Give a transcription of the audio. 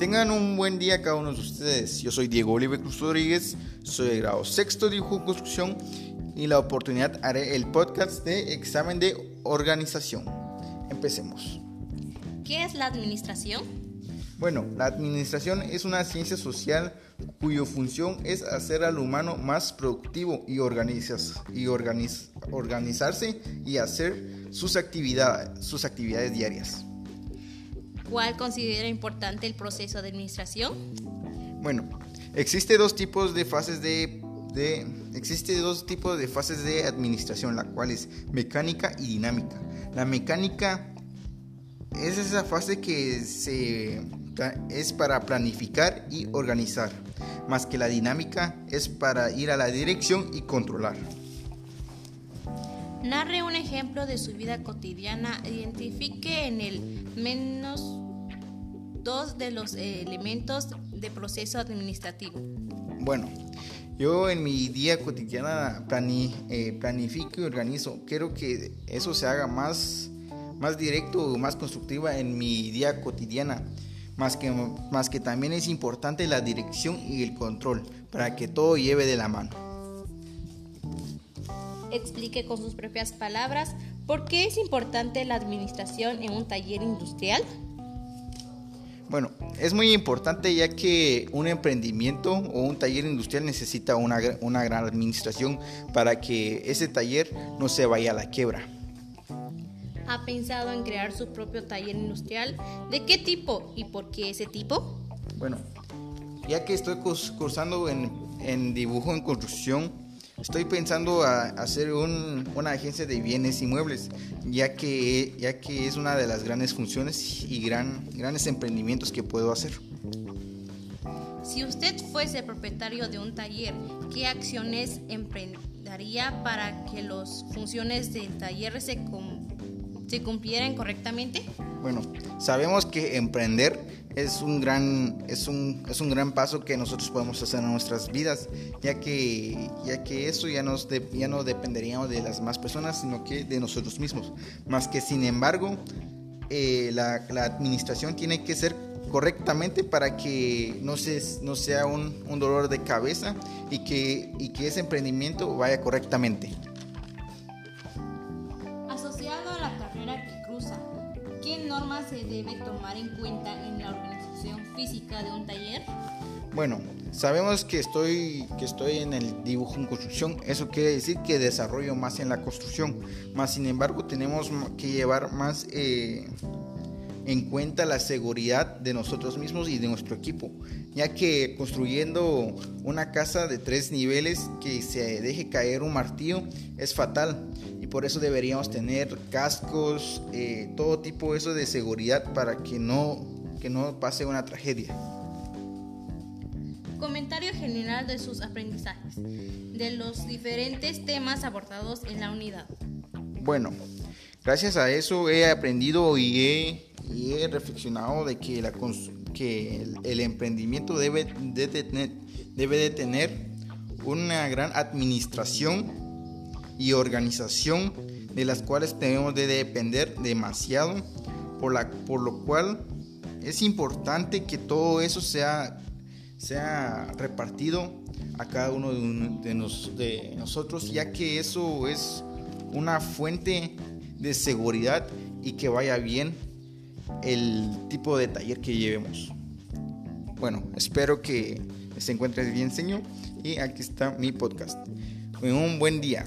Tengan un buen día cada uno de ustedes. Yo soy Diego Oliver Cruz Rodríguez, soy de grado sexto de dibujo construcción y la oportunidad haré el podcast de examen de organización. Empecemos. ¿Qué es la administración? Bueno, la administración es una ciencia social cuya función es hacer al humano más productivo y, y organizarse y hacer sus actividades, sus actividades diarias. ¿Cuál considera importante el proceso de administración? Bueno, existe dos tipos de fases de, existe dos tipos de fases de administración, la cual es mecánica y dinámica. La mecánica es esa fase que se es para planificar y organizar, más que la dinámica es para ir a la dirección y controlar. Narre un ejemplo de su vida cotidiana, identifique en el menos dos de los elementos de proceso administrativo. Bueno, yo en mi día cotidiana eh, planifico y organizo. Quiero que eso se haga más, más directo, más constructiva en mi día cotidiana. Más que, más que también es importante la dirección y el control para que todo lleve de la mano explique con sus propias palabras por qué es importante la administración en un taller industrial. Bueno, es muy importante ya que un emprendimiento o un taller industrial necesita una, una gran administración para que ese taller no se vaya a la quiebra. ¿Ha pensado en crear su propio taller industrial? ¿De qué tipo y por qué ese tipo? Bueno, ya que estoy cursando en, en dibujo en construcción, Estoy pensando a hacer una agencia de bienes inmuebles, ya que, ya que es una de las grandes funciones y gran, grandes emprendimientos que puedo hacer. Si usted fuese propietario de un taller, ¿qué acciones emprendería para que las funciones del taller se, se cumplieran correctamente? Bueno, sabemos que emprender es un gran es un, es un gran paso que nosotros podemos hacer en nuestras vidas ya que ya que eso ya nos ya no dependeríamos de las más personas sino que de nosotros mismos más que sin embargo eh, la, la, administración tiene que ser correctamente para que no, se, no sea un, un dolor de cabeza y que, y que ese emprendimiento vaya correctamente. Debe tomar en cuenta en la organización física de un taller? Bueno, sabemos que estoy, que estoy en el dibujo en construcción, eso quiere decir que desarrollo más en la construcción, más sin embargo tenemos que llevar más eh, en cuenta la seguridad de nosotros mismos y de nuestro equipo, ya que construyendo una casa de tres niveles que se deje caer un martillo es fatal y por eso deberíamos tener cascos, eh, todo tipo eso de seguridad para que no, que no pase una tragedia. Comentario general de sus aprendizajes, de los diferentes temas abordados en la unidad. Bueno, gracias a eso he aprendido y he y he reflexionado de que, la, que el, emprendimiento debe de, tener, debe de tener una gran administración y organización de las cuales tenemos de depender demasiado, por, la, por lo cual es importante que todo eso sea, sea repartido a cada uno de nosotros, ya que eso es una fuente de seguridad y que vaya bien el tipo de taller que llevemos. Bueno, espero que se encuentres bien, señor. Y aquí está mi podcast. Un buen día.